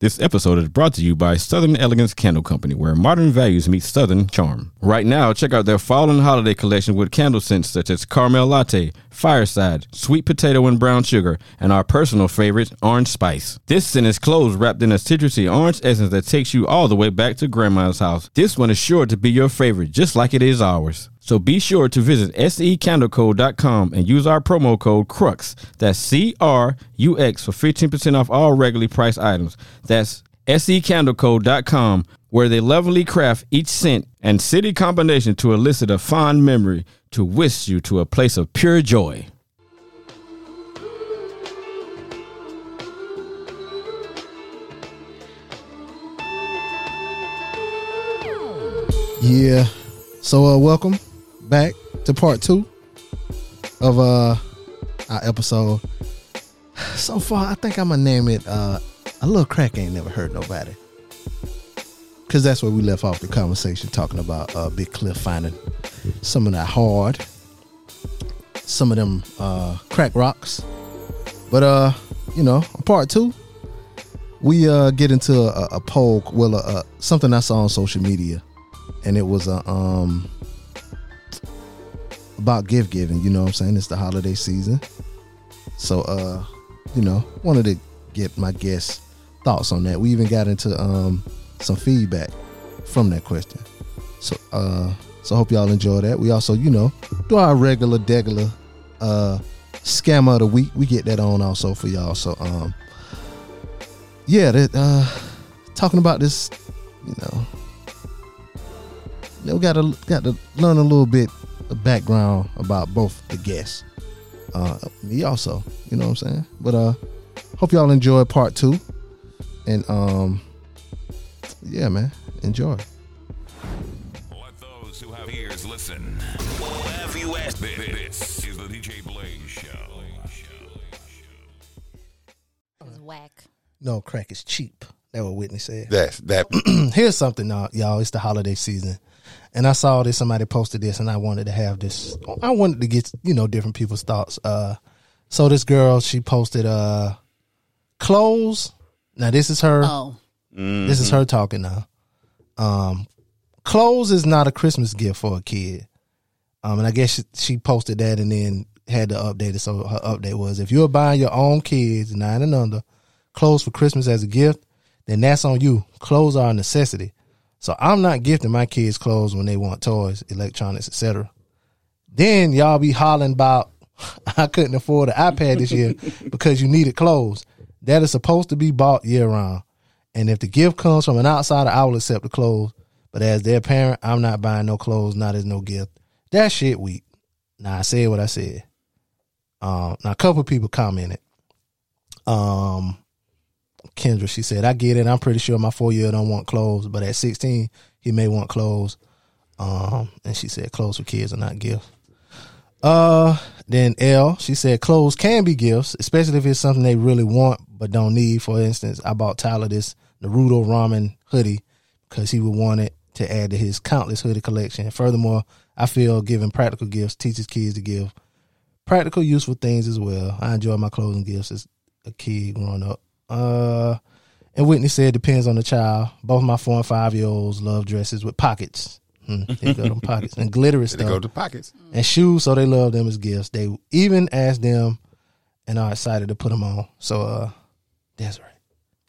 This episode is brought to you by Southern Elegance Candle Company, where modern values meet Southern charm. Right now, check out their fall and holiday collection with candle scents such as Caramel Latte, Fireside, Sweet Potato and Brown Sugar, and our personal favorite, Orange Spice. This scent is closed wrapped in a citrusy orange essence that takes you all the way back to Grandma's house. This one is sure to be your favorite, just like it is ours. So be sure to visit secandleco.com and use our promo code CRUX. That's C R U X for 15% off all regularly priced items. That's secandleco.com where they lovingly craft each scent and city combination to elicit a fond memory to whisk you to a place of pure joy. Yeah. So uh welcome back to part two of uh our episode. So far, I think I'm gonna name it uh a little crack ain't never hurt nobody. Cause that's where we left off the conversation talking about uh Big Cliff finding some of that hard, some of them uh crack rocks. But uh, you know, part two, we uh get into a, a poll, well, uh, uh, something I saw on social media, and it was a um about gift giving. You know what I'm saying? It's the holiday season, so uh, you know, wanted to get my guests' thoughts on that. We even got into um some feedback from that question. So uh, so hope y'all enjoy that. We also, you know, do our regular, degular uh scammer of the week. We get that on also for y'all. So um, yeah, that uh, talking about this, you know, we got to got to learn a little bit of background about both the guests. Uh, me also, you know what I'm saying. But uh, hope y'all enjoy part two, and um, yeah, man, enjoy. Let those who have ears listen. Well, have you asked? This is the DJ Blaze Show. It's whack. No, crack is cheap. That what Whitney said. That's that. Here's something, uh, y'all. It's the holiday season, and I saw this. Somebody posted this, and I wanted to have this. I wanted to get you know different people's thoughts. Uh, so this girl, she posted uh, clothes. Now this is her. Oh, This is her talking now. Um, clothes is not a Christmas gift for a kid. Um, and I guess she, she posted that and then had to update it. So her update was if you're buying your own kids nine and under clothes for Christmas as a gift, then that's on you. Clothes are a necessity. So I'm not gifting my kids clothes when they want toys, electronics, etc. Then y'all be hollering about I couldn't afford an iPad this year because you needed clothes. That is supposed to be bought year round. And if the gift comes from an outsider, I will accept the clothes. But as their parent, I'm not buying no clothes, not as no gift. That shit weak. Now I said what I said. Um, now a couple people commented. Um, Kendra, she said, I get it. I'm pretty sure my four year old don't want clothes, but at 16, he may want clothes. Um, and she said clothes for kids are not gifts. Uh, then L, she said clothes can be gifts, especially if it's something they really want but don't need. For instance, I bought Tyler this Naruto ramen hoodie because he would want it to add to his countless hoodie collection. Furthermore, I feel giving practical gifts teaches kids to give practical, useful things as well. I enjoy my clothes and gifts as a kid growing up. Uh, and Whitney said depends on the child. Both my four and five year olds love dresses with pockets. Hmm, they go them pockets and glittery They go stuff to pockets. and shoes, so they love them as gifts. They even ask them and are excited to put them on. So, uh, that's right.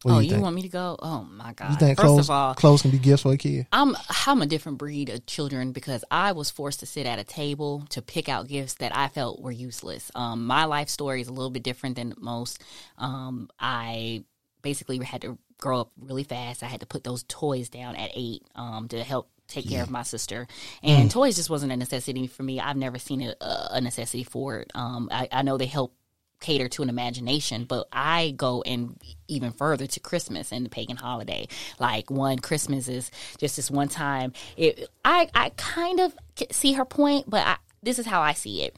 What oh, you, you, want me to go? Oh my god! you think First clothes, of all, clothes can be gifts for a kid? I'm I'm a different breed of children because I was forced to sit at a table to pick out gifts that I felt were useless. Um, my life story is a little bit different than most. Um, I basically had to grow up really fast. I had to put those toys down at eight um, to help take care of my sister, and toys just wasn't a necessity for me. I've never seen a, a necessity for it. Um, I, I know they help cater to an imagination, but I go and even further to Christmas and the pagan holiday. Like one Christmas is just this one time. It I I kind of see her point, but I, this is how I see it.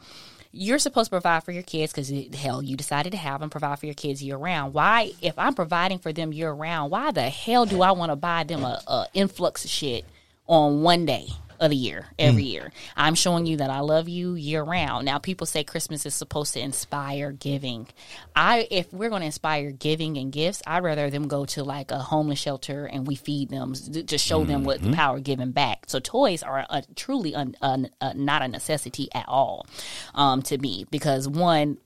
You're supposed to provide for your kids because hell, you decided to have them provide for your kids year round. Why, if I'm providing for them year round, why the hell do I want to buy them a, a influx of shit on one day? Of the year, every year. I'm showing you that I love you year round. Now, people say Christmas is supposed to inspire giving. I, if we're going to inspire giving and gifts, I'd rather them go to like a homeless shelter and we feed them to show them what the power of giving back. So toys are a, truly un, un, not a necessity at all um, to me because one,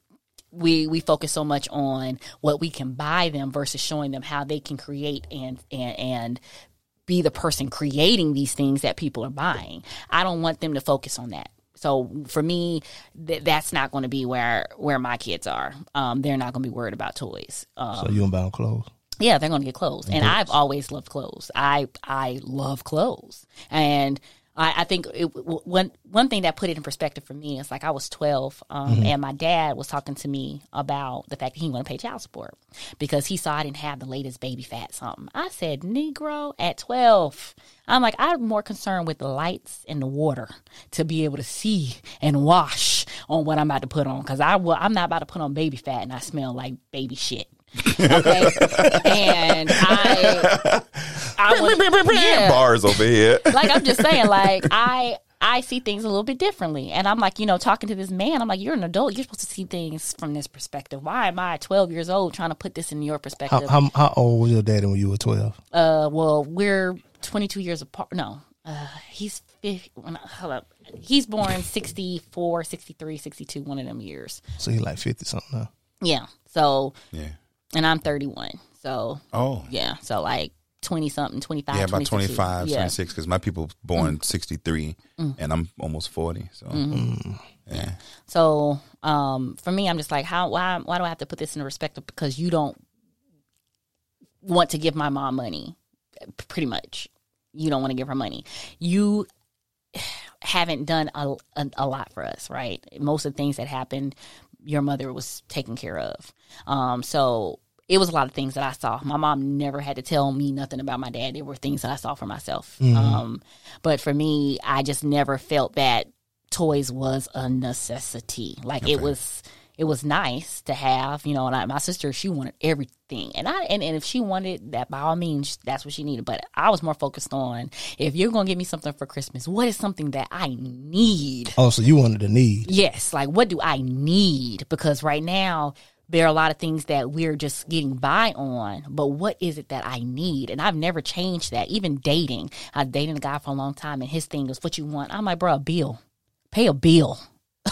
we we focus so much on what we can buy them versus showing them how they can create and and and be the person creating these things that people are buying. I don't want them to focus on that. So for me, th- that's not going to be where where my kids are. Um, they're not going to be worried about toys. Um, So you don't buy them clothes. yeah, they're going to get clothes, and I've always loved clothes. I I love clothes, and I, I think it, one one thing that put it in perspective for me is like I was twelve, um, and my dad was talking to me about the fact that he wanted to pay child support because he saw I didn't have the latest baby fat something. I said, "Negro, at twelve, I'm like I'm more concerned with the lights and the water to be able to see and wash on what I'm about to put on because I will, I'm not about to put on baby fat and I smell like baby shit." Okay. and I, I was, yeah, Bars over here. like I'm just saying, like I, I see things a little bit differently, and I'm like, you know, talking to this man, I'm like, you're an adult, you're supposed to see things from this perspective. Why am I 12 years old trying to put this in your perspective? how, how old was your daddy when you were 12? uh, well, we're 22 years apart. No, uh, he's 50, hold up. He's born 64, 63, 62, one of them years. So he like 50 something now. Yeah. So, Yeah. And I'm 31. So, Oh. yeah. So like 20 something, 25, Yeah, about 25, yeah. 26, because my people born 63, and I'm almost 40. So, yeah. So um, for me, I'm just like, how? Why? Why do I have to put this in perspective? Because you don't want to give my mom money. Pretty much, you don't want to give her money. You haven't done a, a, a lot for us, right? Most of the things that happened, your mother was taken care of. Um, so it was a lot of things that I saw. My mom never had to tell me nothing about my dad. There were things that I saw for myself. Um, but for me, I just never felt that toys was a necessity. Like it was it was nice to have, you know, and I, my sister, she wanted everything. And I and, and if she wanted that by all means, that's what she needed. But I was more focused on if you're gonna give me something for Christmas, what is something that I need? Oh, so you wanted the need. Yes, like what do I need? Because right now there are a lot of things that we're just getting by on, but what is it that I need? And I've never changed that. Even dating, I've dated a guy for a long time, and his thing was, "What you want?" I'm like, "Bro, a bill. Pay a bill."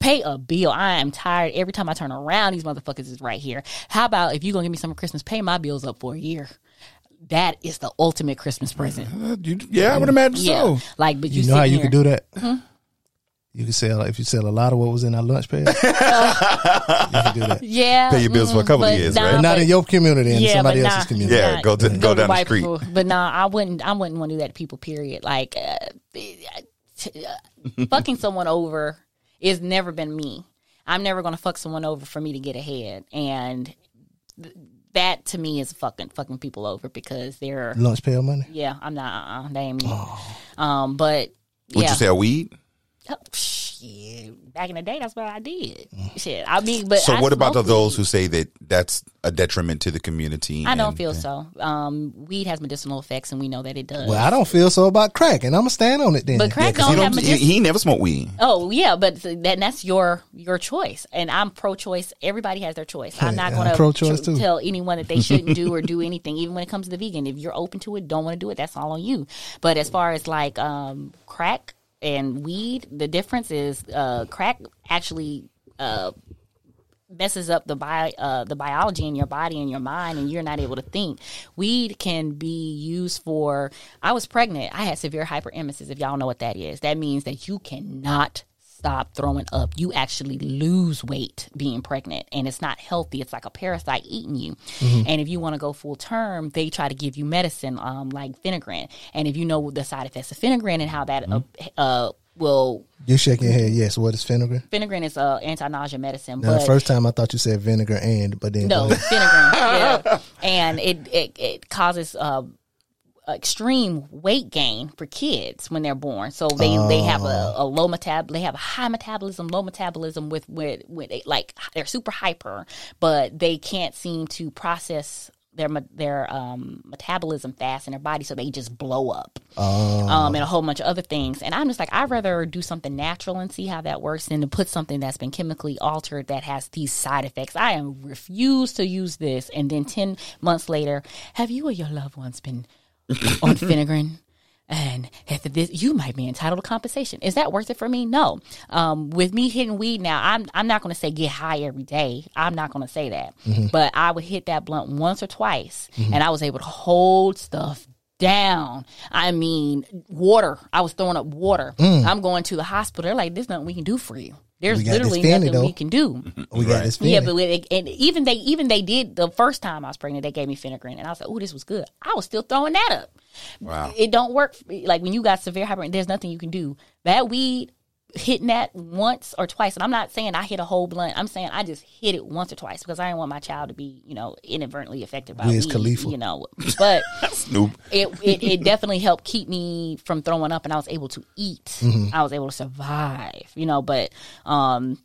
Pay a bill. I am tired. Every time I turn around, these motherfuckers is right here. How about if you're gonna give me some for Christmas, pay my bills up for a year? That is the ultimate Christmas present. Uh, you- yeah, I would imagine Yeah, so. like, but you, You know how sitting you here- could do that? You can sell if you sell a lot of what was in our lunch pail. you could do that. Yeah, Pay your bills for a mm, couple of years, nah, right? But not but- in your community and somebody but else's nah, community. Yeah, go to- go down the street. people. But nah, I wouldn't. I wouldn't want to do that to people. Period. Like uh, uh, fucking someone over is never been me. I'm never gonna fuck someone over for me to get ahead, and th- that to me is fucking fucking people over because they're Lunch pail money. yeah. I'm not. Uh, that ain't me. Um, but Would yeah. you sell weed? Oh, shit. Back in the day, that's what I did. Shit. I mean, but So I what about smoke those who say that that's a detriment to the community? I don't and- feel so. Um, weed has medicinal effects, and we know that it does. Well, I don't feel so about crack, and I'm gonna stand on it then. But crack He don't have don't. He, medicinal. he never smoked weed. Oh yeah, but th- that that's your your choice, and I'm pro-choice. Everybody has their choice. I'm not Yeah, going I'm to pro-choice too. tell anyone that they shouldn't do or do anything, even when it comes to the vegan. If you're open to it, don't want to do it, that's all on you. But as far as like um, crack and weed, the difference is uh, crack actually. Uh, messes up the bio, uh, the biology in your body and your mind, and you're not able to think. Weed can be used for. I was pregnant. I had severe hyperemesis. If y'all know what that is, that means that you cannot stop throwing up. You actually lose weight being pregnant, and it's not healthy. It's like a parasite eating you. And if you want to go full term, they try to give you medicine um, like Phenergan. And if you know the side effects of Phenergan and how that uh, uh, will You're shaking your head. Yes. What is vinegar? Phenergan is a anti-nausea medicine, Now, but the first time I thought you said vinegar and, but then No, vinegar. yeah. And it, it, it causes uh, extreme weight gain for kids when they're born. So they, they have a, a low metab they have a high metabolism, low metabolism with with, with they, like they're super hyper, but they can't seem to process their their um, metabolism fast in their body, so they just blow up, um, and a whole bunch of other things. And I'm just like, I'd rather do something natural and see how that works than to put something that's been chemically altered that has these side effects. I am refuse to use this, and then ten months later, have you or your loved ones been on Phenergan? And this, you might be entitled to compensation. Is that worth it for me? No. Um, with me hitting weed now, I'm I'm not going to say get high every day. I'm not going to say that. Mm-hmm. But I would hit that blunt once or twice, mm-hmm. and I was able to hold stuff down. I mean, water. I was throwing up water. Mm. I'm going to the hospital. They're like, "There's nothing we can do for you. There's We got literally Fanny, nothing though. we can do." We got this. Yeah, but with, and even they even they did the first time I was pregnant, they gave me Phenergan, and I was like, "Oh, this was good." I was still throwing that up. Wow. It don't work. Like when you got severe hypertension, there's nothing you can do. That weed hitting that once or twice, and I'm not saying I hit a whole blunt. I'm saying I just hit it once or twice because I didn't want my child to be, you know, inadvertently affected by Wiz weed. Khalifa. You know, but Snoop. it, it it definitely helped keep me from throwing up and I was able to eat. I was able to survive, you know, but um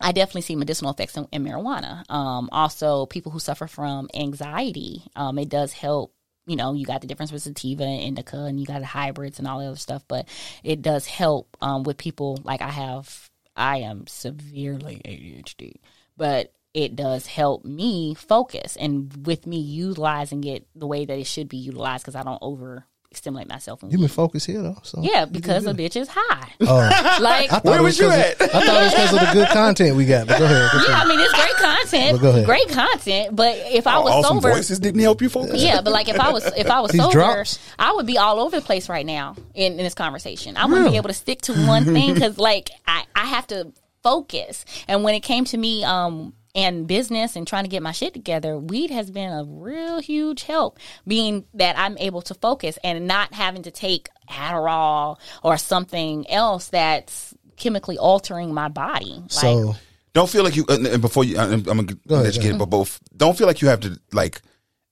I definitely see medicinal effects in, in marijuana. Um, also, people who suffer from anxiety, um, it does help. You know, you got the difference with sativa and indica, and you got the hybrids and all the other stuff, but it does help um, with people like I have. I am severely ADHD, but it does help me focus, and with me utilizing it the way that it should be utilized, because I don't over stimulate myself. in you been weed. focused here though. So yeah, because a bitch is high. Oh, like I thought Where it was you 'cause of- at? I thought it was because of the good content we got. But go ahead. Yeah, I mean it's great content. Well, go ahead. Great content. But if I was awesome sober, voices didn't help you focus. yeah, but like if I was if I was These sober, drops? I would be all over the place right now in, in this conversation. I wouldn't be able to stick to one thing because like I I have to focus. And when it came to me, um. And business and trying to get my shit together, weed has been a real huge help. Being that I'm able to focus and not having to take Adderall or something else that's chemically altering my body. Like, So Don't feel like you. And and before you, uh, I'm, I'm gonna ahead, let you get it, but both. Don't feel like you have to like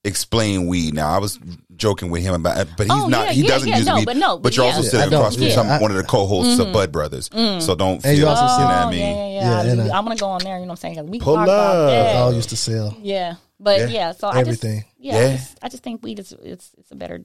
explain weed. Now, I was joking with him about, it, but he's Oh, not. yeah, he yeah, doesn't yeah, use no, weed. but no, but you're yeah. also sitting across from yeah. some I- one of the co-hosts of mm-hmm. Bud Brothers. Mm. So don't And you feel. also you know said- what I Oh, mean? yeah, yeah, yeah. Yeah, I, and just- I- I'm gonna go on there. You know what I'm saying? 'Cause we Pull up. all used to sell. Yeah, but Yeah. yeah. so I just yeah, Yeah. I, just, I just think weed is it's it's a better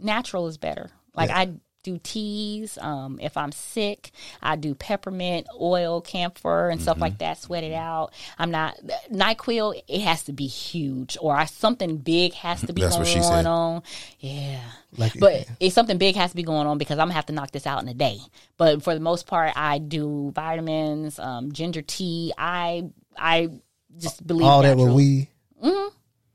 natural is better. Like I do teas. Um, if I'm sick, I do peppermint oil, camphor, and stuff Mm-hmm. like that. Sweat it out. I'm not Nyquil. It has to be huge, or I, something big has to be That's what going she said. on. Yeah, Like- but if something big has to be going on because I'm gonna have to knock this out in a day. But for the most part, I do vitamins, um, ginger tea. I I just believe All that natural. with weed.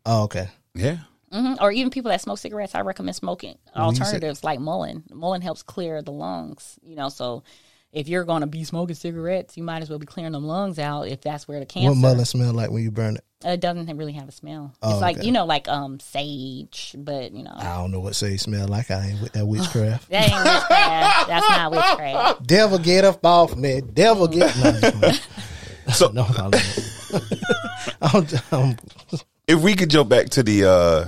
Oh, okay. Yeah. Mhm. Or even people that smoke cigarettes, I recommend smoking alternatives like Mullein. Mullein helps clear the lungs, you know. So if you're going to be smoking cigarettes, you might as well be clearing them lungs out if that's where the cancer. What mullet smell like when you burn it? It doesn't really have a smell. Oh, it's like okay. you know, like um sage, but you know I don't know what sage smell like. I ain't with that witchcraft. that ain't witchcraft. that's not witchcraft. Devil get up off me. Devil get. No, I'm. So no, no, no. I'm, I'm, if we could jump back to the uh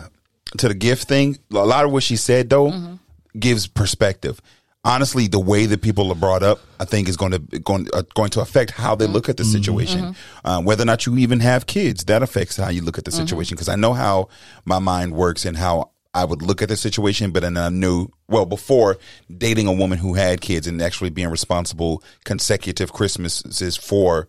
to the gift thing, a lot of what she said though Mm-hmm. gives perspective. Honestly, the way that people are brought up, I think, is going to going uh, going to affect how they look at the situation. Uh, whether or not you even have kids, that affects how you look at the situation. Because I know how my mind works and how I would look at the situation. But then I knew well before dating a woman who had kids and actually being responsible consecutive Christmases for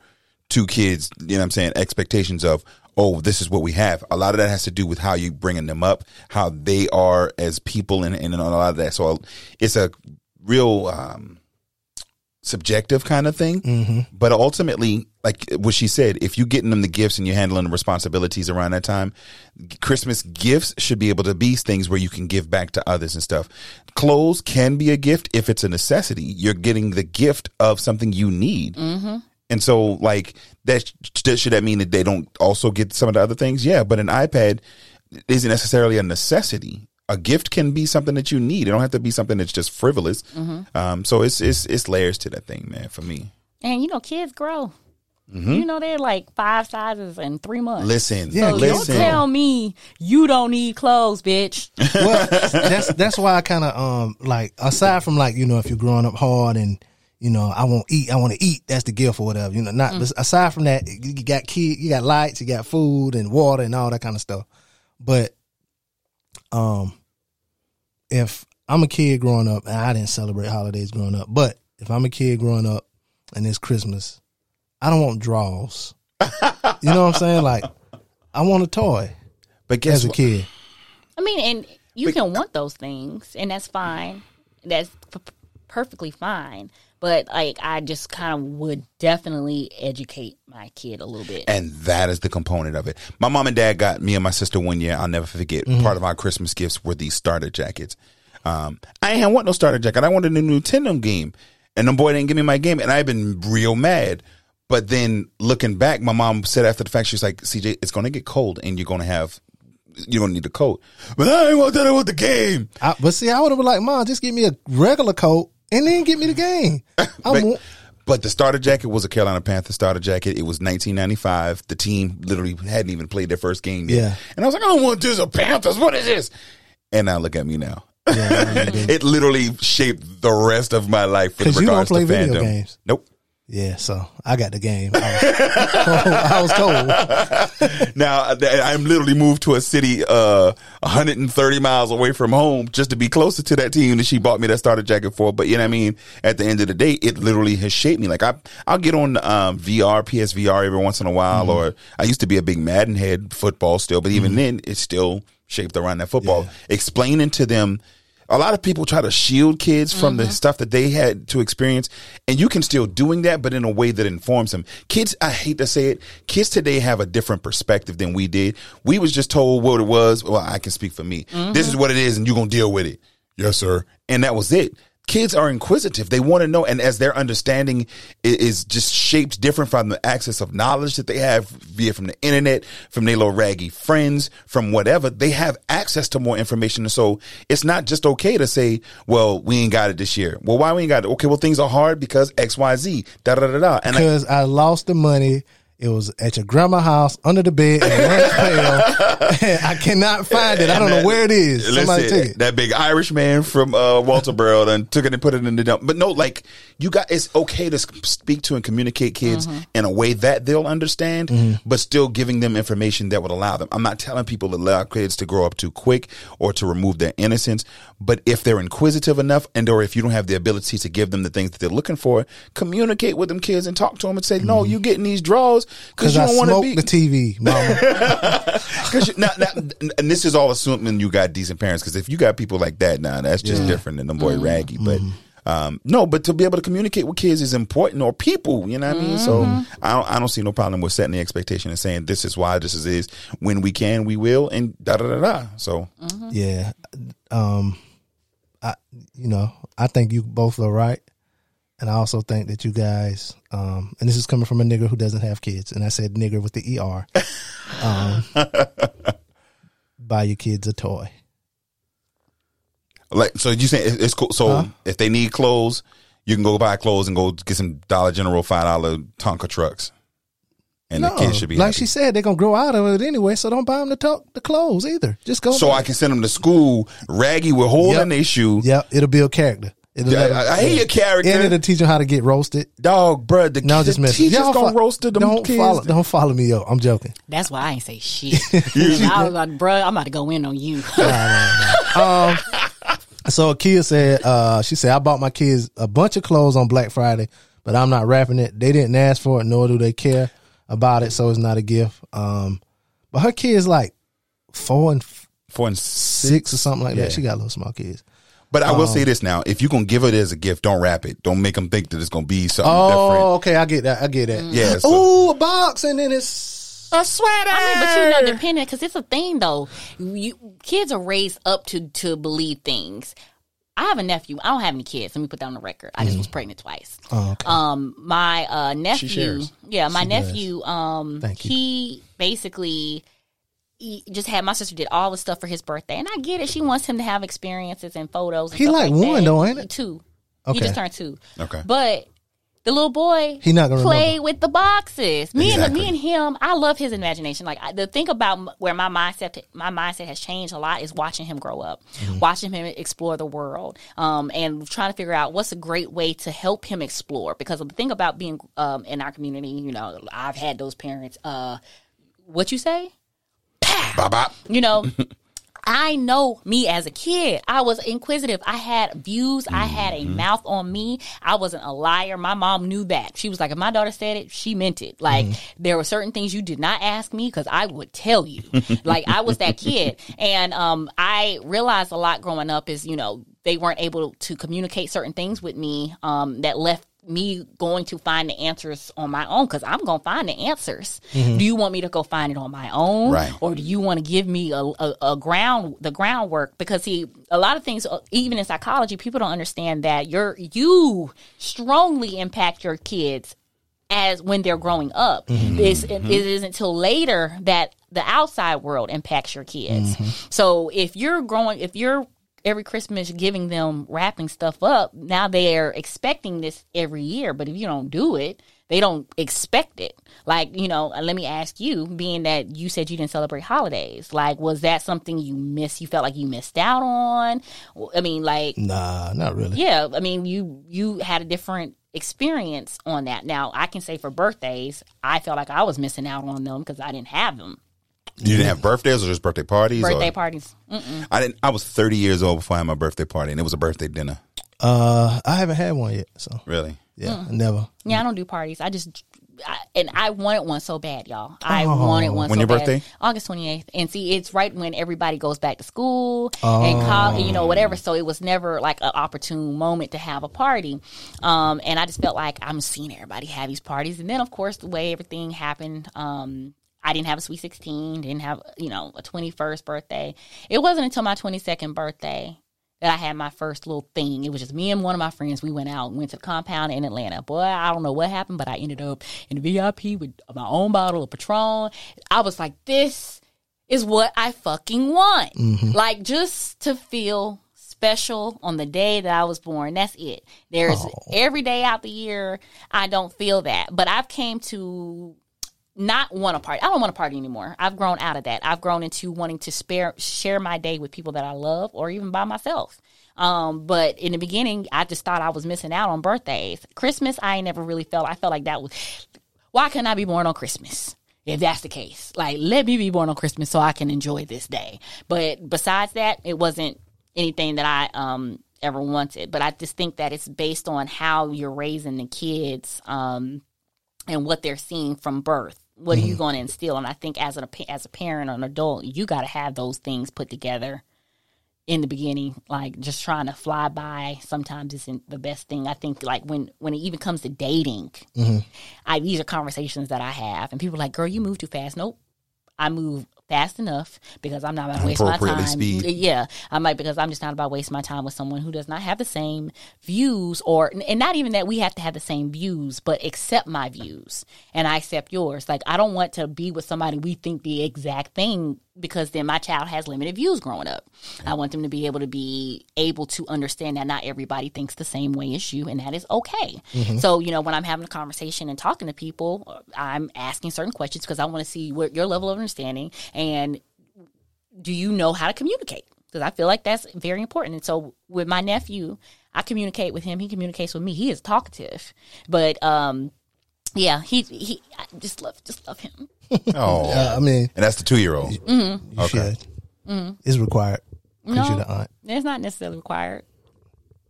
two kids, you know what I'm saying, expectations of, oh, this is what we have. A lot of that has to do with how you bringing them up, how they are as people and, and a lot of that. So it's a real, um, subjective kind of thing. But ultimately, like what she said, if you're getting them the gifts and you're handling the responsibilities around that time, Christmas gifts should be able to be things where you can give back to others and stuff. Clothes can be a gift if it's a necessity. You're getting the gift of something you need. And so, like that, that should that mean that they don't also get some of the other things? Yeah, but an iPad isn't necessarily a necessity. A gift can be something that you need. It don't have to be something that's just frivolous. Um, so it's it's it's layers to that thing, man. For me, And you know, kids grow. You know, they're like five sizes in three months. listen, Yeah, so listen. don't tell me you don't need clothes, bitch. well, that's that's why I kind of um like aside from like you know if you're growing up hard and you know I won't eat I want to eat that's the gift or whatever you know not aside from that you you got kid you got lights you got food and water and all that kind of stuff. But um, if I'm a kid growing up and I didn't celebrate holidays growing up, but if I'm a kid growing up and it's Christmas, I don't want draws. you know what I'm saying? Like, I want a toy But guess as a what? kid. I mean, and you can want those things, and that's fine. That's p- p- perfectly fine. But like, I just kind of would definitely educate my kid a little bit. And that is the component of it. My mom and dad got me and my sister one year. I'll never forget. Part of our Christmas gifts were these starter jackets. Um, I ain't want no starter jacket. I wanted a new Nintendo game, and the boy didn't give me my game, and I've been real mad. But then looking back, my mom said after the fact, she was like, "CJ, it's going to get cold, and you're going to have, you're going to need a coat." But I ain't want that. I want the game. I, but see, I would have been like, Mom, just give me a regular coat and then give me the game. But, want, but the starter jacket was a Carolina Panther starter jacket. It was 1995. The team literally hadn't even played their first game yet. Yeah. And I was like, I don't want this. A Panthers. What is this? And now look at me now. yeah, it literally shaped the rest of my life with 'Cause you don't play to video fandom. games. Nope. Yeah. So I got the game. I was, I was told. Now I- I'm literally moved to a city uh 130 miles away from home just to be closer to that team that she bought me that starter jacket for. But you know what I mean? At the end of the day, it literally has shaped me. Like I I'll get on um VR, PSVR every once in a while, or I used to be a big Madden head football still, but even then it's still shaped around that football. Explaining to them a lot of people try to shield kids from the mm-hmm. stuff that they had to experience and you can still doing that but in a way that informs them. Kids i hate to say it kids today have a different perspective than we did. We was just told what it was. Well i can speak for me. This mm-hmm. is what it is and you're gonna deal with it. Yes sir. And that was it kids are inquisitive. They want to know and as their understanding is just shaped different from the access of knowledge that they have via from the internet from their little raggy friends from whatever they have access to more information. And so it's not just okay to say well we ain't got it this year. Well why we ain't got it? Okay well things are hard because xyz da da da da. And I, because I lost the money. It was at your grandma's house under the bed in a lunch pail. I cannot find it. I don't know where it is. Somebody Listen, took it. That big Irish man from uh, Walterboro and took it and put it in the dump. But no, like you got, it's okay to speak to and communicate kids Mm-hmm. in a way that they'll understand, but still giving them information that would allow them. I'm not telling people to allow kids to grow up too quick or to remove their innocence, but if they're inquisitive enough, and or if you don't have the ability to give them the things that they're looking for, communicate with them kids and talk to them and say, "No, you getting these draws because Because you Mm-hmm. I don't want to smoked be." the TV, mama. Cause you, now, now, and this is all assuming you got decent parents. Because if you got people like that, now that's just different than the boy Raggy. But um, no, but to be able to communicate with kids is important, or people. You know what I mean? So I don't, I don't see no problem with setting the expectation and saying this is why this is, is when we can we will and da da da da. So yeah. Um, I, you know, I think you both are right. And I also think that you guys, um, and this is coming from a nigger who doesn't have kids, and I said nigger with the ER, um, buy your kids a toy. like so you say it's cool. So Huh? if they need clothes, you can go buy clothes and go get some Dollar General five dollar Tonka trucks, and the kids should be like happy. she said, they're gonna grow out of it anyway, so don't buy them the, to- the clothes either. Just go. so buy- I can send them to school raggy with hole Yep. in their shoe. Yep, it'll build character. It'll Yeah, let 'em- I, I hate your character. and it'll teach them how to get roasted. Dog, bruh, the, No, the just messing. teachers Y'all gonna fo- roast them Don't kids. follow. Don't follow me up. I'm joking. That's why I ain't say shit. I was like, bruh, I'm about to go in on you. So Akia said, uh, she said, I bought my kids a bunch of clothes on Black Friday, but I'm not wrapping it. They didn't ask for it, nor do they care about it, so it's not a gift. Um, but her kids like four and Four and six. six or something like Yeah. that. She got little small kids. But I will Um, say this now: if you're gonna give it as a gift, don't wrap it. Don't make them think that it's gonna be something different. Oh, okay, I get that. I get that. Yeah, so- Oh, a box, and then it's. A sweater. I mean, but you know, depending because it's a thing though. You kids are raised up to to believe things. I have a nephew. I don't have any kids. Let me put that on the record. I just was pregnant twice. oh, okay. Um, my uh nephew, shares. yeah, my She does. nephew, um, Thank you. he basically he just had my sister did all the stuff for his birthday, and I get it. She wants him to have experiences and photos. And He like like one that. though, ain't it? Two. Okay. He just turned two. Okay. But the little boy He not gonna play remember. with the boxes. Me and me and him, I love his imagination. Like I, the thing about where my mindset my mindset has changed a lot is watching him grow up, Mm-hmm. watching him explore the world, um, and trying to figure out what's a great way to help him explore. Because the thing about being um, in our community, you know, I've had those parents. Uh, what you say? You know I know me as a kid. I was inquisitive. I had views. I had a mouth on me. I wasn't a liar. My mom knew that. She was like, if my daughter said it, she meant it. Like, there were certain things you did not ask me because I would tell you. like, I was that kid. And um, I realized a lot growing up is, you know, they weren't able to communicate certain things with me um, that left me going to find the answers on my own because I'm going to find the answers. Mm-hmm. Do you want me to go find it on my own, Right. or do you want to give me a, a, a ground the groundwork? Because see, a lot of things, uh, even in psychology, people don't understand that you're you strongly impact your kids as when they're growing up. Mm-hmm. It's, it, mm-hmm. it isn't until later that the outside world impacts your kids. So if you're growing, if you're every Christmas giving them wrapping stuff up, now they're expecting this every year. But if you don't do it, they don't expect it. Like, you know, uh, let me ask you, being that you said you didn't celebrate holidays, like, was that something you missed? You felt like you missed out on? I mean, like, Nah, not really. yeah, I mean, you you had a different experience on that. Now, I can say for birthdays, I felt like I was missing out on them because I didn't have them. You didn't have birthdays or just birthday parties? Birthday or? parties. Mm. I didn't. I was 30 years old before I had my birthday party, and it was a birthday dinner. Uh, I haven't had one yet, so Really? yeah, never. Yeah, I don't do parties. I just I, and I wanted one so bad, y'all. I wanted one. When so your bad. birthday? August twenty eighth. And see, it's right when everybody goes back to school and college, you know, whatever. So it was never like an opportune moment to have a party. Um, and I just felt like I'm seeing everybody have these parties. And then, of course, the way everything happened. Um, I didn't have a sweet sixteen. Didn't have you know a twenty first birthday. It wasn't until my twenty second birthday that I had my first little thing. It was just me and one of my friends. We went out, went to the compound in Atlanta. Boy, I don't know what happened, but I ended up in the VIP with my own bottle of Patron. I was like, this is what I fucking want. Mm-hmm. Like just to feel special on the day that I was born. That's it. There's oh. every day out the year I don't feel that. But I've came to not want to party. I don't want to party anymore. I've grown out of that. I've grown into wanting to spare share my day with people that I love or even by myself. Um, but in the beginning, I just thought I was missing out on birthdays. Christmas, I never really felt. I felt like that was why couldn't I be born on Christmas? If that's the case, like let me be born on Christmas so I can enjoy this day. But besides that, it wasn't anything that I um ever wanted. But I just think that it's based on how you're raising the kids. Um, and what they're seeing from birth. What are you mm-hmm. going to instill? And I think as a as a parent or an adult, you got to have those things put together in the beginning. Like just trying to fly by sometimes isn't the best thing. I think like when when it even comes to dating, mm-hmm. I these are conversations that I have, and people are like, "Girl, you move too fast." Nope, I move fast enough because I'm not about to waste my time. speed. Yeah, I might because I'm just not about wasting my time with someone who does not have the same views, or and not even that we have to have the same views, but accept my views and I accept yours. Like I don't want to be with somebody we think the exact thing because then my child has limited views growing up. I want them to be able to be able to understand that not everybody thinks the same way as you, and that is okay. So you know when I'm having a conversation and talking to people, I'm asking certain questions because I want to see what your level of understanding and do you know how to communicate? Because I feel like that's very important. And so with my nephew, I communicate with him. He communicates with me. He is talkative, but um, yeah, he he. I just love just love him. Oh, Uh, I mean, and that's the two year old. you should. It's required because No. you're the aunt. It's not necessarily required.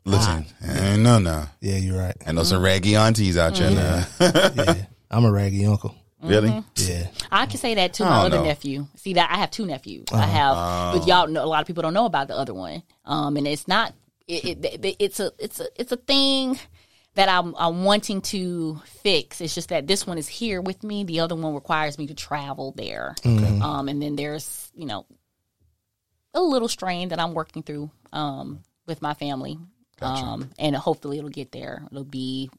Listen, eh, no, no, Yeah, you're right. and those are raggy aunties out there now. Yeah, I'm a raggy uncle. really? Yeah, I can say that to my other know. nephew. See that I have two nephews. I have, but y'all know a lot of people don't know about the other one. Um, and it's not. It, it, it, it's a it's a it's a thing that I'm I'm wanting to fix. It's just that this one is here with me. The other one requires me to travel there. Um, and then there's you know a little strain that I'm working through um with my family. Um, and hopefully it'll get there. It'll be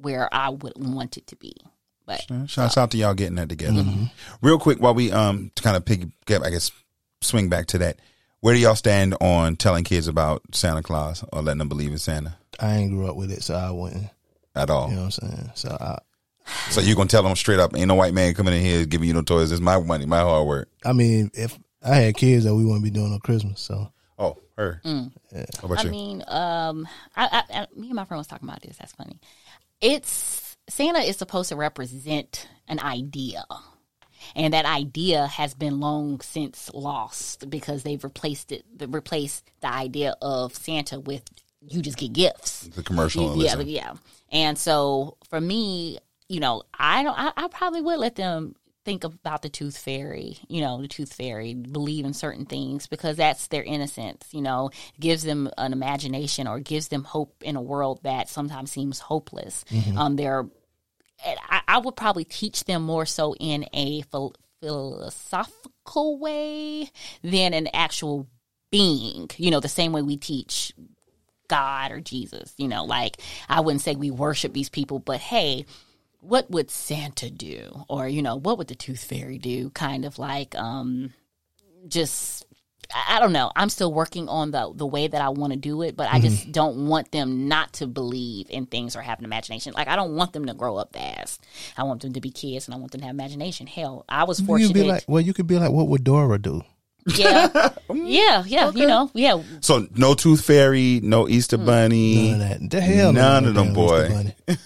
where I would want it to be. But Shouts out to y'all getting that together. Real quick, while we um to kind of pick, I guess, swing back to that. Where do y'all stand on telling kids about Santa Claus or letting them believe in Santa I ain't grew up with it, so I wouldn't. at all? You know what I'm saying? So I, So you gonna tell them straight up, ain't no white man coming in here giving you no toys. It's my money, my hard work. I mean, if I had kids, that we wouldn't be doing on Christmas. So Oh, her. How about I you? mean, um, I, I, I, me and my friend was talking about this. That's funny. It's Santa is supposed to represent an idea, and that idea has been long since lost because they've replaced it, they replaced the idea of Santa with you just get gifts. The commercial. Yeah, yeah. And so for me, you know, I don't. I, I probably would let them think about the tooth fairy. You know, the tooth fairy believe in certain things because that's their innocence. You know, gives them an imagination or gives them hope in a world that sometimes seems hopeless. Um, they're. I, I would probably teach them more so in a phil- philosophical way than an actual being. You know, the same way we teach God or Jesus. You know, like I wouldn't say we worship these people, but hey, what would Santa do? Or, you know, what would the tooth fairy do? Kind of like um just I I don't know. I'm still working on the the way that I want to do it, but I mm-hmm. just don't want them not to believe in things or have an imagination. Like I don't want them to grow up fast. I want them to be kids and I want them to have imagination. Hell, I was You fortunate. could be like, well, you could be like, what would Dora do? yeah, yeah, yeah. You know, yeah. So no Tooth Fairy, no Easter mm. Bunny. None of that. The hell, no, None of them, boy.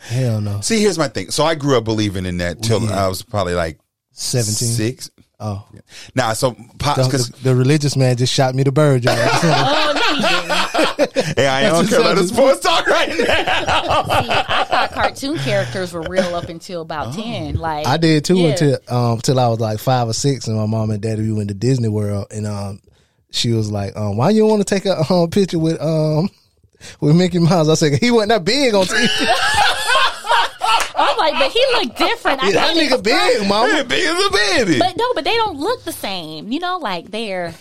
Hell no. See, here's my thing. So I grew up believing in that till Yeah. I was probably like Seventeen. six. Oh, Nah, so pops, the, the, the religious man just shot me the bird. y'all. Oh no, you hey, I don't care about the sports talk right now. See, I thought cartoon characters were real up until about ten. Like I did too yeah. until um till I was like five or six, and my mom and daddy we went to Disney World, and um she was like, um, why you want to take a um, picture with um with Mickey Mouse? I said he wasn't that big on TV. I'm like, but he looked different. I that nigga big, mama. Big as a baby. But no, but they don't look the same. You know, like they're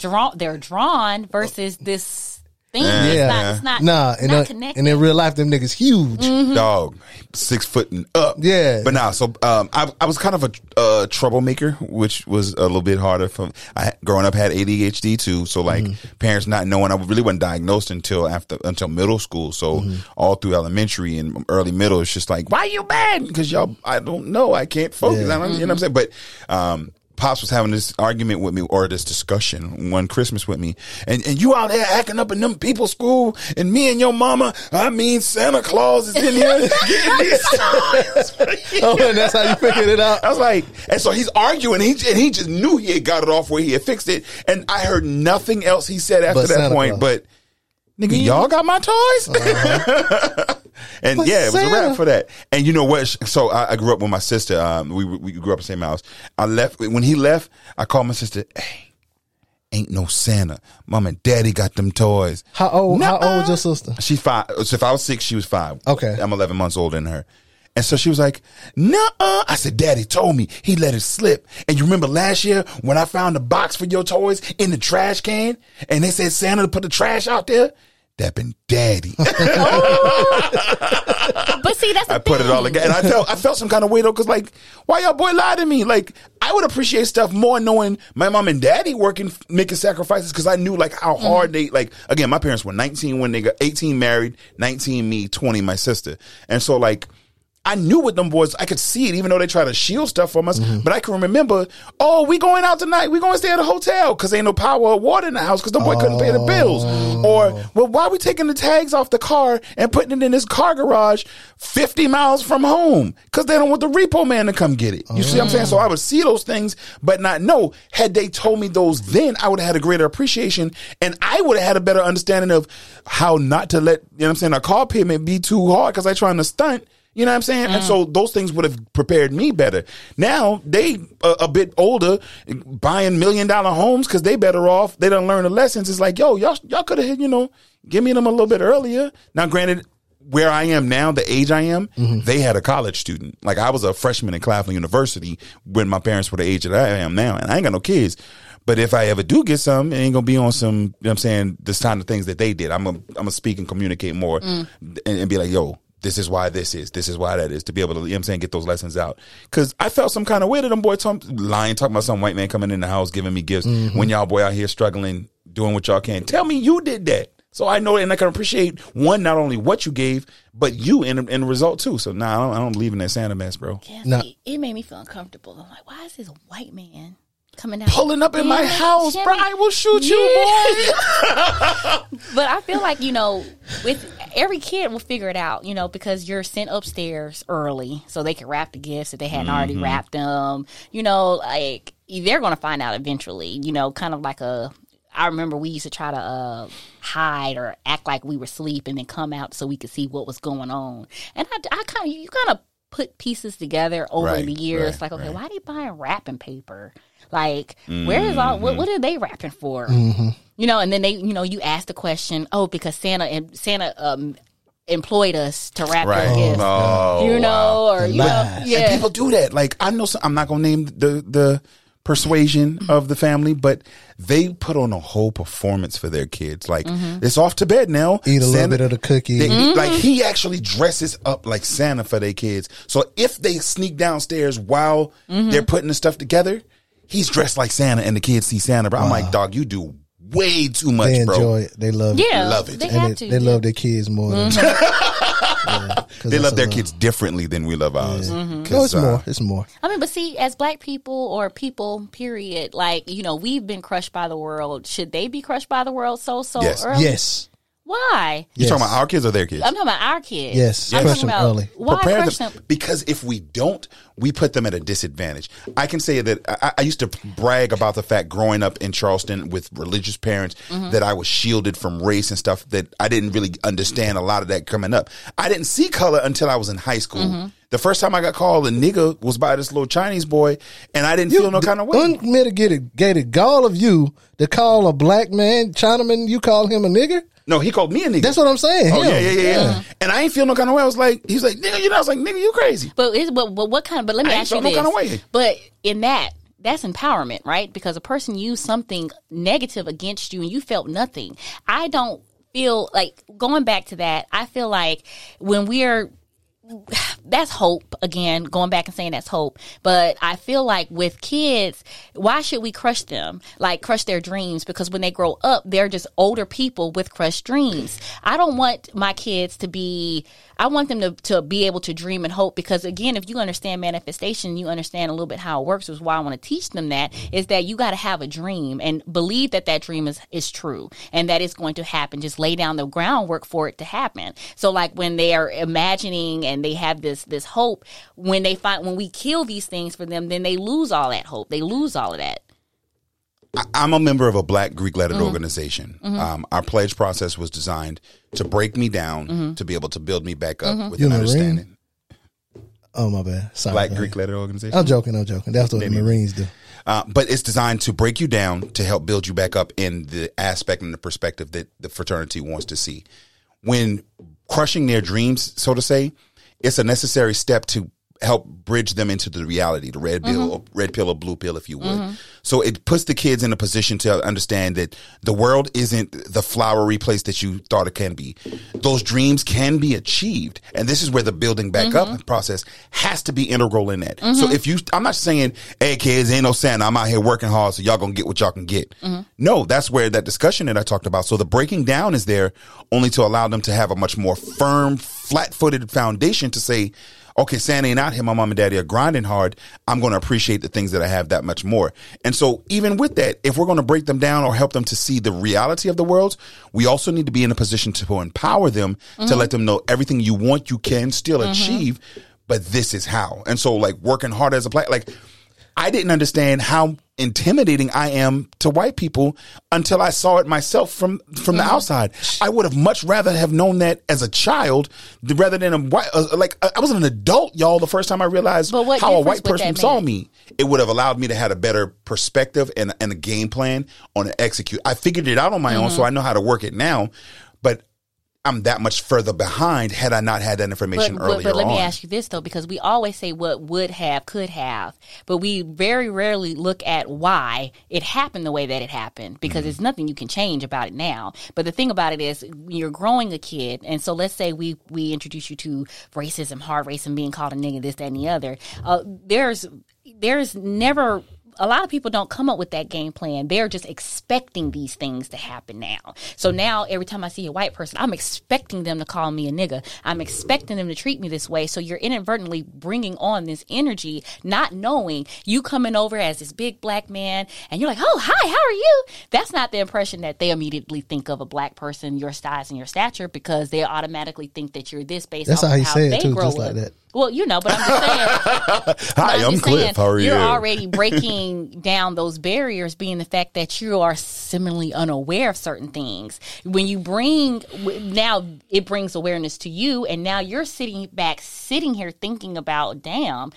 drawn. They're drawn versus this thing. Yeah. It's not. It's not. Nah, it's and, not uh, connected. and in real life, them niggas huge. dog, six foot and up. Yeah. but now, so um, I, I was kind of a uh, troublemaker, which was a little bit harder. For I growing up had ADHD too, so like parents not knowing, I really wasn't diagnosed until after until middle school. So all through elementary and early middle, it's just like, why you mad? Because y'all, I don't know, I can't focus. Yeah. I don't, you know what I'm saying? But um, Pops was having this argument with me or this discussion one Christmas with me, and and you out there acting up in them people's school, and me and your mama, I mean Santa Claus is in here getting this. toys. Oh, and that's how you figured it out. I was like, and so he's arguing, he and he just knew he had got it off where he had fixed it, and I heard nothing else he said after But that Santa point. Claus. But nigga, y'all got my toys, and But yeah, it was a Santa- wrap for that. And you know what? So I, I grew up with my sister. Um, we we grew up in the same house. I left when he left. I called my sister. Hey, ain't no Santa. Mom and Daddy got them toys. How old? How Nuh-uh. old your sister? She's five. So if I was six, she was five. Okay. I'm 11 months older than her. And so she was like, nah, I said, daddy told me he let it slip. And you remember last year when I found the box for your toys in the trash can and they said Santa to put the trash out there? That been daddy. but see, that's I put it all together. And I felt, I felt some kind of way though, cause like, why y'all boy lied to me? Like, I would appreciate stuff more knowing my mom and daddy working, making sacrifices, cause I knew like how hard mm-hmm. they, like, again, my parents were 19 when they got 18 married, 19 me, 20 my sister. And so like, I knew with them boys, I could see it, even though they try to shield stuff from us. Mm-hmm. But I can remember, oh, we going out tonight. We going to stay at a hotel because ain't no power or water in the house because the boy couldn't pay the bills. Oh. Or, well, why are we taking the tags off the car and putting it in this car garage 50 miles from home? Because they don't want the repo man to come get it. You see what I'm saying? So I would see those things, but not know. Had they told me those then, I would have had a greater appreciation and I would have had a better understanding of how not to let, you know what I'm saying, a car payment be too hard because I trying to stunt. You know what I'm saying? And mm. so those things would have prepared me better. Now they a, a bit older, buying million dollar homes because they better off. They don't learn the lessons. It's like, yo, y'all y'all could have, you know, give me them a little bit earlier. Now, granted, where I am now, the age I am, mm-hmm. they had a college student. Like I was a freshman in Claflin University when my parents were the age that I am now, and I ain't got no kids. But if I ever do get some, it ain't gonna be on some, you know what I'm saying, this kind of things that they did. I'm gonna, I'm gonna speak and communicate more mm. and, and be like, yo, this is why this is, this is why that is, to be able to, you know what I'm saying, get those lessons out. Cause I felt some kind of way that them boy talk, lying, talking about some white man coming in the house giving me gifts mm-hmm. when y'all boy out here struggling, doing what y'all can. Tell me you did that. So I know and I can appreciate one, not only what you gave, but you in, in the result too. So nah, I don't, I don't believe in that Santa mess, bro. Yeah, Nah. it made me feel uncomfortable. I'm like, why is this a white man coming out, pulling up in my house, Jimmy. bro. I will shoot you, boy. But I feel like you know, with every kid will figure it out, you know, because you're sent upstairs early so they can wrap the gifts if they hadn't already Mm-hmm. wrapped them. You know, like they're going to find out eventually. You know, kind of like a. I remember we used to try to uh, hide or act like we were asleep and then come out so we could see what was going on. And I, I kind of you kind of put pieces together over Right, the years. right, like, okay, right. why are they buying wrapping paper? Like, where is all? Mm-hmm. What, what are they rapping for? You know, and then they, you know, you ask the question, oh, because Santa and Santa um, employed us to wrap Right. their gifts. Oh, you know, wow. or The you know, yeah. And people do that. Like I know, some, I'm not gonna name the the persuasion of the family, but they put on a whole performance for their kids. Like Mm-hmm. it's off to bed now. Eat a little bit of the cookie. They, Mm-hmm. Like he actually dresses up like Santa for their kids. So if they sneak downstairs while Mm-hmm. they're putting the stuff together, he's dressed like Santa, and the kids see Santa. But I'm like, dog, you do way too much, they bro. enjoy it. They love it. yeah, love it. They And have they, to. they yeah. Mm-hmm. love their kids more than Yeah, 'cause They love their lot. kids differently than we love ours. Mm-hmm. No, 'Cause, it's uh, more. It's more. I mean, but see, as black people or people, period, like you know, we've been crushed by the world. Should they be crushed by the world so so Yes. early? Yes. Why? You Yes. talking about our kids or their kids? I'm talking about our kids. Yes, I'm crush talking them about early. why prepare crush them, them? because if we don't, we put them at a disadvantage. I can say that I, I used to brag about the fact growing up in Charleston with religious parents Mm-hmm. that I was shielded from race and stuff that I didn't really understand a lot of that coming up. I didn't see color until I was in high school. Mm-hmm. The first time I got called a nigga was by this little Chinese boy, and I didn't feel no kind of way. Unmitigated gated gall of you to call a black man, Chinaman, you call him a nigger? No, he called me a nigga. That's what I'm saying. Oh him. yeah, yeah, yeah, yeah. And I ain't feel no kind of way. I was like, he was like, nigga, you know, I was like, nigga, you crazy. But it's but, but what kind of? But let me I ain't ask you felt no this. kind of way. But in that, that's empowerment, right? Because a person used something negative against you and you felt nothing. I don't feel like going back to that. I feel like when we're that's hope again going back and saying that's hope. But i feel like with kids why should we crush them? Like crush their dreams because when they grow up they're just older people with crushed dreams. I don't want my kids to be i want them to, to be able to dream and hope because again if you understand manifestation you understand a little bit how it works is why i want to teach them that is that you got to have a dream and believe that that dream is is true and that it's going to happen. Just lay down the groundwork for it to happen. So like when they are imagining and they have this this hope when they find when we kill these things for them then they lose all that hope. They lose all of that I'm a member of a black Greek lettered Mm-hmm. organization. Um, our pledge process was designed to break me down Mm-hmm. to be able to build me back up with You an a Marine? understanding. Oh my bad. Sorry. Black. Greek lettered organization. I'm joking. I'm joking. That's what the Marines do. Uh, but it's designed to break you down to help build you back up in the aspect and the perspective that the fraternity wants to see. When crushing their dreams, so to say, it's a necessary step to help bridge them into the reality, the red pill, mm-hmm. red pill or blue pill, if you would. Mm-hmm. So it puts the kids in a position to understand that the world isn't the flowery place that you thought it can be. Those dreams can be achieved, and this is where the building back up mm-hmm. process has to be integral in that. So if you, I'm not saying, "Hey kids, ain't no Santa. I'm out here working hard, so y'all gonna get what y'all can get." No, that's where that discussion that I talked about. So the breaking down is there only to allow them to have a much more firm, flat-footed foundation to say okay, Santa ain't out here. My mom and daddy are grinding hard. I'm going to appreciate the things that I have that much more. And so, even with that, if we're going to break them down or help them to see the reality of the world, we also need to be in a position to empower them to mm-hmm. let them know everything you want, you can still mm-hmm. achieve, but this is how. And so, like working hard as a player, like I didn't understand how intimidating I am to white people until I saw it myself from from the outside. I would have much rather have known that as a child rather than a white uh, like I was an adult, y'all. The first time I realized how a white person saw me, it would have allowed me to have a better perspective and and a game plan on to execute. I figured it out on my own, Mm-hmm. so I know how to work it now. I'm that much further behind had I not had that information but, earlier but let on. me ask you this though because we always say what would have could have but we very rarely look at why it happened the way that it happened because Mm-hmm. there's nothing you can change about it now but the thing about it is when you're growing a kid and so let's say we we introduce you to racism hard racism being called a nigga this that and the other uh, there's there's never a lot of people don't come up with that game plan. They're just expecting these things to happen now. So mm. now every time I see a white person, I'm expecting them to call me a nigga. I'm expecting them to treat me this way. So you're inadvertently bringing on this energy, not knowing you coming over as this big black man and you're like, oh, hi, how are you? That's not the impression that they immediately think of a black person, your size and your stature, because they automatically think that you're this based That's how he how said they it too, grow just up. like that. Well, you know, but I'm just saying. Hi, I'm I'm Cliff. saying, How are you? You're already breaking down those barriers, being the fact that you are similarly unaware of certain things. When you bring now, it brings awareness to you, and now you're sitting back, sitting here thinking about, damn,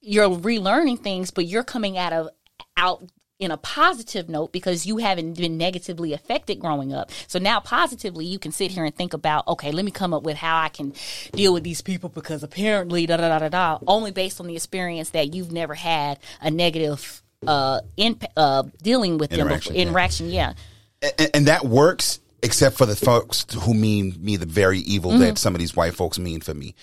you're relearning things, but you're coming out of out in a positive note because you haven't been negatively affected growing up. So now positively you can sit here and think about, okay, let me come up with how I can deal with these people because apparently da da da da da only based on the experience that you've never had a negative uh in uh dealing with Interaction, them yeah. before. interaction, yeah. and, and that works except for the folks who mean me the very evil Mm-hmm. that some of these white folks mean for me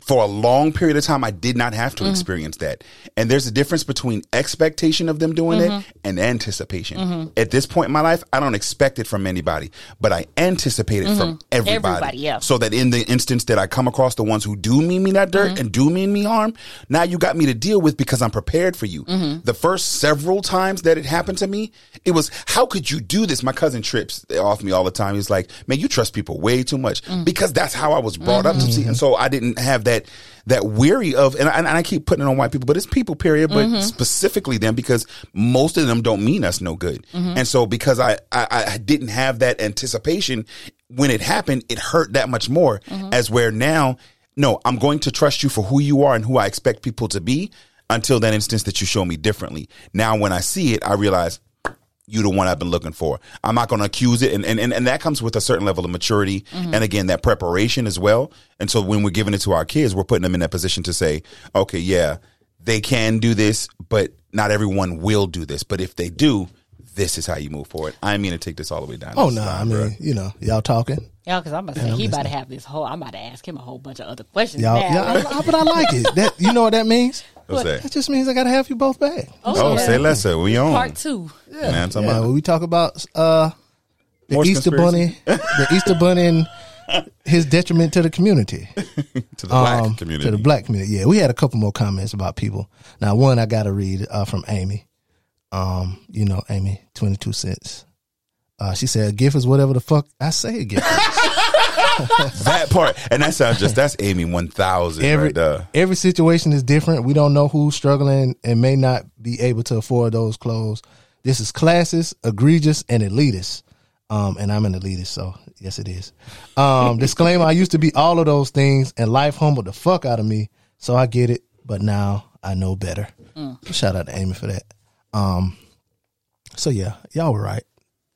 for a long period of time i did not have to Mm-hmm. experience that and there's a difference between expectation of them doing Mm-hmm. it and anticipation at this point in my life i don't expect it from anybody but i anticipate it from everybody, Mm-hmm. Everybody, yeah. so that in the instance that i come across the ones who do mean me that Mm-hmm. dirt and do mean me harm now you got me to deal with because i'm prepared for you Mm-hmm. the first several times that it happened to me it was how could you do this my cousin trips off me all the time he's like man you trust people way too much Mm. because that's how i was brought up to see Mm-hmm. and so i didn't have that that weary of and I, and I keep putting it on white people but it's people period but Mm-hmm. specifically them because most of them don't mean us no good Mm-hmm. and so because I, I i didn't have that anticipation when it happened it hurt that much more Mm-hmm. as where now no i'm going to trust you for who you are and who i expect people to be until that instance that you show me differently now when i see it i realize you the one I've been looking for. I'm not going to accuse it. And, and, and, and that comes with a certain level of maturity. Mm-hmm. And again, that preparation as well. And so when we're giving it to our kids, we're putting them in that position to say, okay, yeah, they can do this, but not everyone will do this. But if they do, this is how you move forward. I mean to take this all the way down. Oh no, line, I mean, bruh. you know, y'all talking. Yeah, because I'm about to say he about to have this whole. I'm about to ask him a whole bunch of other questions. Y'all, now. yeah, I, I- but I like it. That you know what that means? What's That that? just means I gotta have you both back. Oh, yeah. say less. sir. We on. Part two. Yeah, man, I'm talking Yeah, about- when we talk about uh, the Horse Easter conspiracy. Bunny, the Easter Bunny, and his detriment to the community, to the black Um, community. to the black community. Yeah, we had a couple more comments about people. Now, one I got to read uh, from Amy. Um, you know, Amy, twenty two cents. Uh, she said, "A gift is whatever the fuck I say a gift." is." that part. And that sounds just, that's Amy 1000 every right there. every situation is different. We don't know who's struggling and may not be able to afford those clothes. This is classes, egregious, and elitist. Um, and I'm an elitist, so yes, it is. Um, disclaimer: I used to be all of those things, and life humbled the fuck out of me. So I get it, but now I know better. Shout out to Amy for that. Um, so yeah, y'all were right.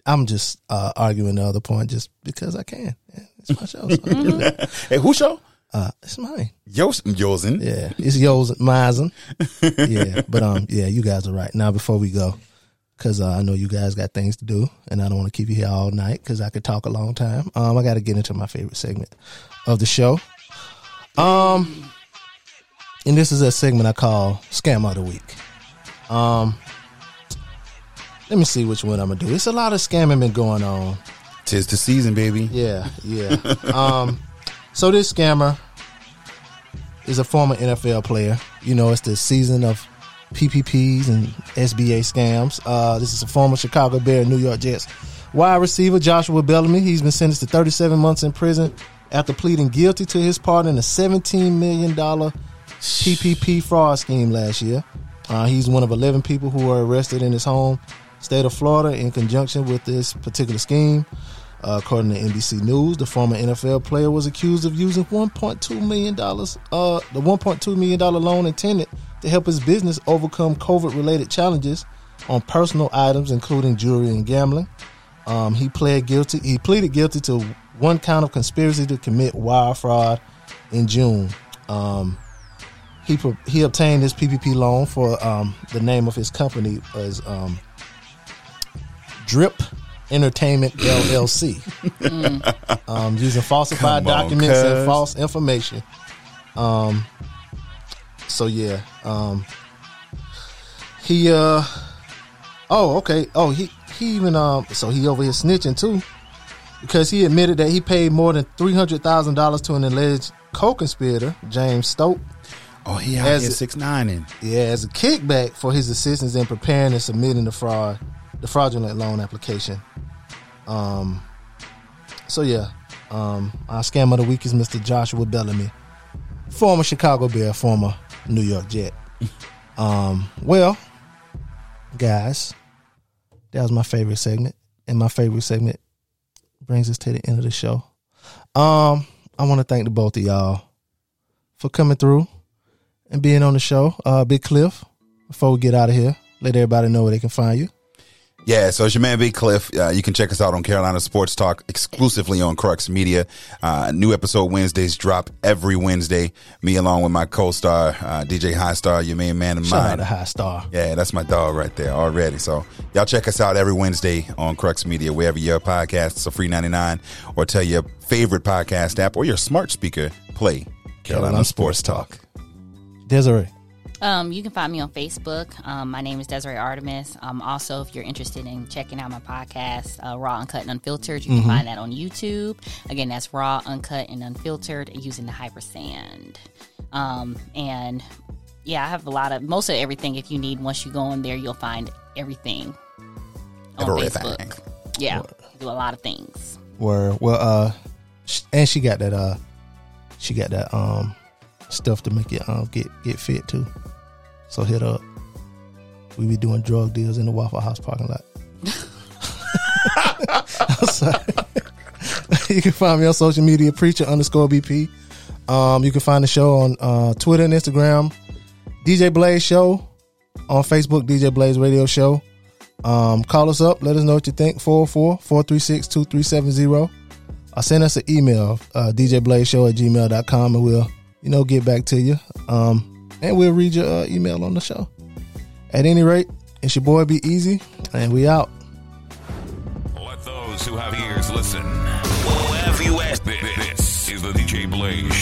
I'm just uh, arguing the other point just because I can. Yeah, It's my show. So I do it. Hey, who show? Uh, it's mine. Yos, Yosin. Yeah, it's yours, mine. Yeah, but um, yeah, you guys are right. Now, before we go, because uh, I know you guys got things to do, and I don't want to keep you here all night because I could talk a long time. Um, I got to get into my favorite segment of the show. Um, and this is a segment I call Scam of the Week. Um, let me see which one I'm gonna do. It's a lot of scamming been going on. Tis the season, baby. Yeah, yeah. um, so this scammer is a former NFL player. You know, it's the season of PPPs and SBA scams. Uh, this is a former Chicago Bear, New York Jets wide receiver Joshua Bellamy. He's been sentenced to 37 months in prison after pleading guilty to his part in a 17 million dollar PPP fraud scheme last year. Uh, he's one of 11 people who were arrested in his home state of Florida in conjunction with this particular scheme. Uh, according to NBC News, the former NFL player was accused of using 1.2 million dollars, uh, the 1.2 million dollar loan intended to help his business overcome COVID-related challenges on personal items, including jewelry and gambling. Um, he pled guilty. He pleaded guilty to one count of conspiracy to commit wire fraud in June. Um, he he obtained this PPP loan for um, the name of his company was um, Drip Entertainment LLC, um, using falsified on, documents and false information. Um, so yeah, um, he uh oh okay. Oh he he even um so he over here snitching too. Because he admitted that he paid more than three hundred thousand dollars to an alleged co-conspirator James Stoke Oh, he out As here six nine and yeah as a kickback for his assistance in preparing and submitting the fraud the fraudulent loan application um so yeah um our scam of the week is Mr. Joshua Bellamy former Chicago Bear former New York Jet um well guys that was my favorite segment and my favorite segment brings us to the end of the show um I want to thank the both of y'all for coming through and being on the show. Uh, Big Cliff, before we get out of here, let everybody know where they can find you. Yeah, so it's your man Big Cliff. Uh, you can check us out on Carolina Sports Talk exclusively on Crux Media. Uh, new episode Wednesdays drop every Wednesday. Me along with my co-star uh, DJ High Star, your main man of Shout out mine. to High Star. Yeah, that's my dog right there already. So y'all check us out every Wednesday on Crux Media, wherever your podcasts are free 99 or tell your favorite podcast app or your smart speaker play Carolina Sports Talk. Desiree. Um, you can find me on Facebook. Um, my name is Desiree Artemis. Um, also, if you're interested in checking out my podcast, uh, Raw, Uncut, and Unfiltered, you can find that on YouTube. Again, that's Raw, Uncut, and Unfiltered using the ampersand. Um, and yeah, I have a lot of most of everything. If you need, once you go in there, you'll find everything on Everything. Facebook. Yeah, do a lot of things. Where well, uh, and she got that uh, she got that um stuff to make it um get get fit too. So hit up. We be doing drug deals in the Waffle House parking lot. I'm sorry. you can find me on social media, preacher underscore BP. Um, you can find the show on uh, Twitter and Instagram, DJ Blaze Show on Facebook, DJ Blaze Radio Show. Um, call us up. Let us know what you think. 404-436-2370. Or send us an email, uh, djblazeshow at gmail.com, and we'll, you know, get back to you. Um, and we'll read your uh, email on the show. At any rate, it's your boy Be Easy, and we out. Let those who have ears listen. Well, this is the DJ Blaze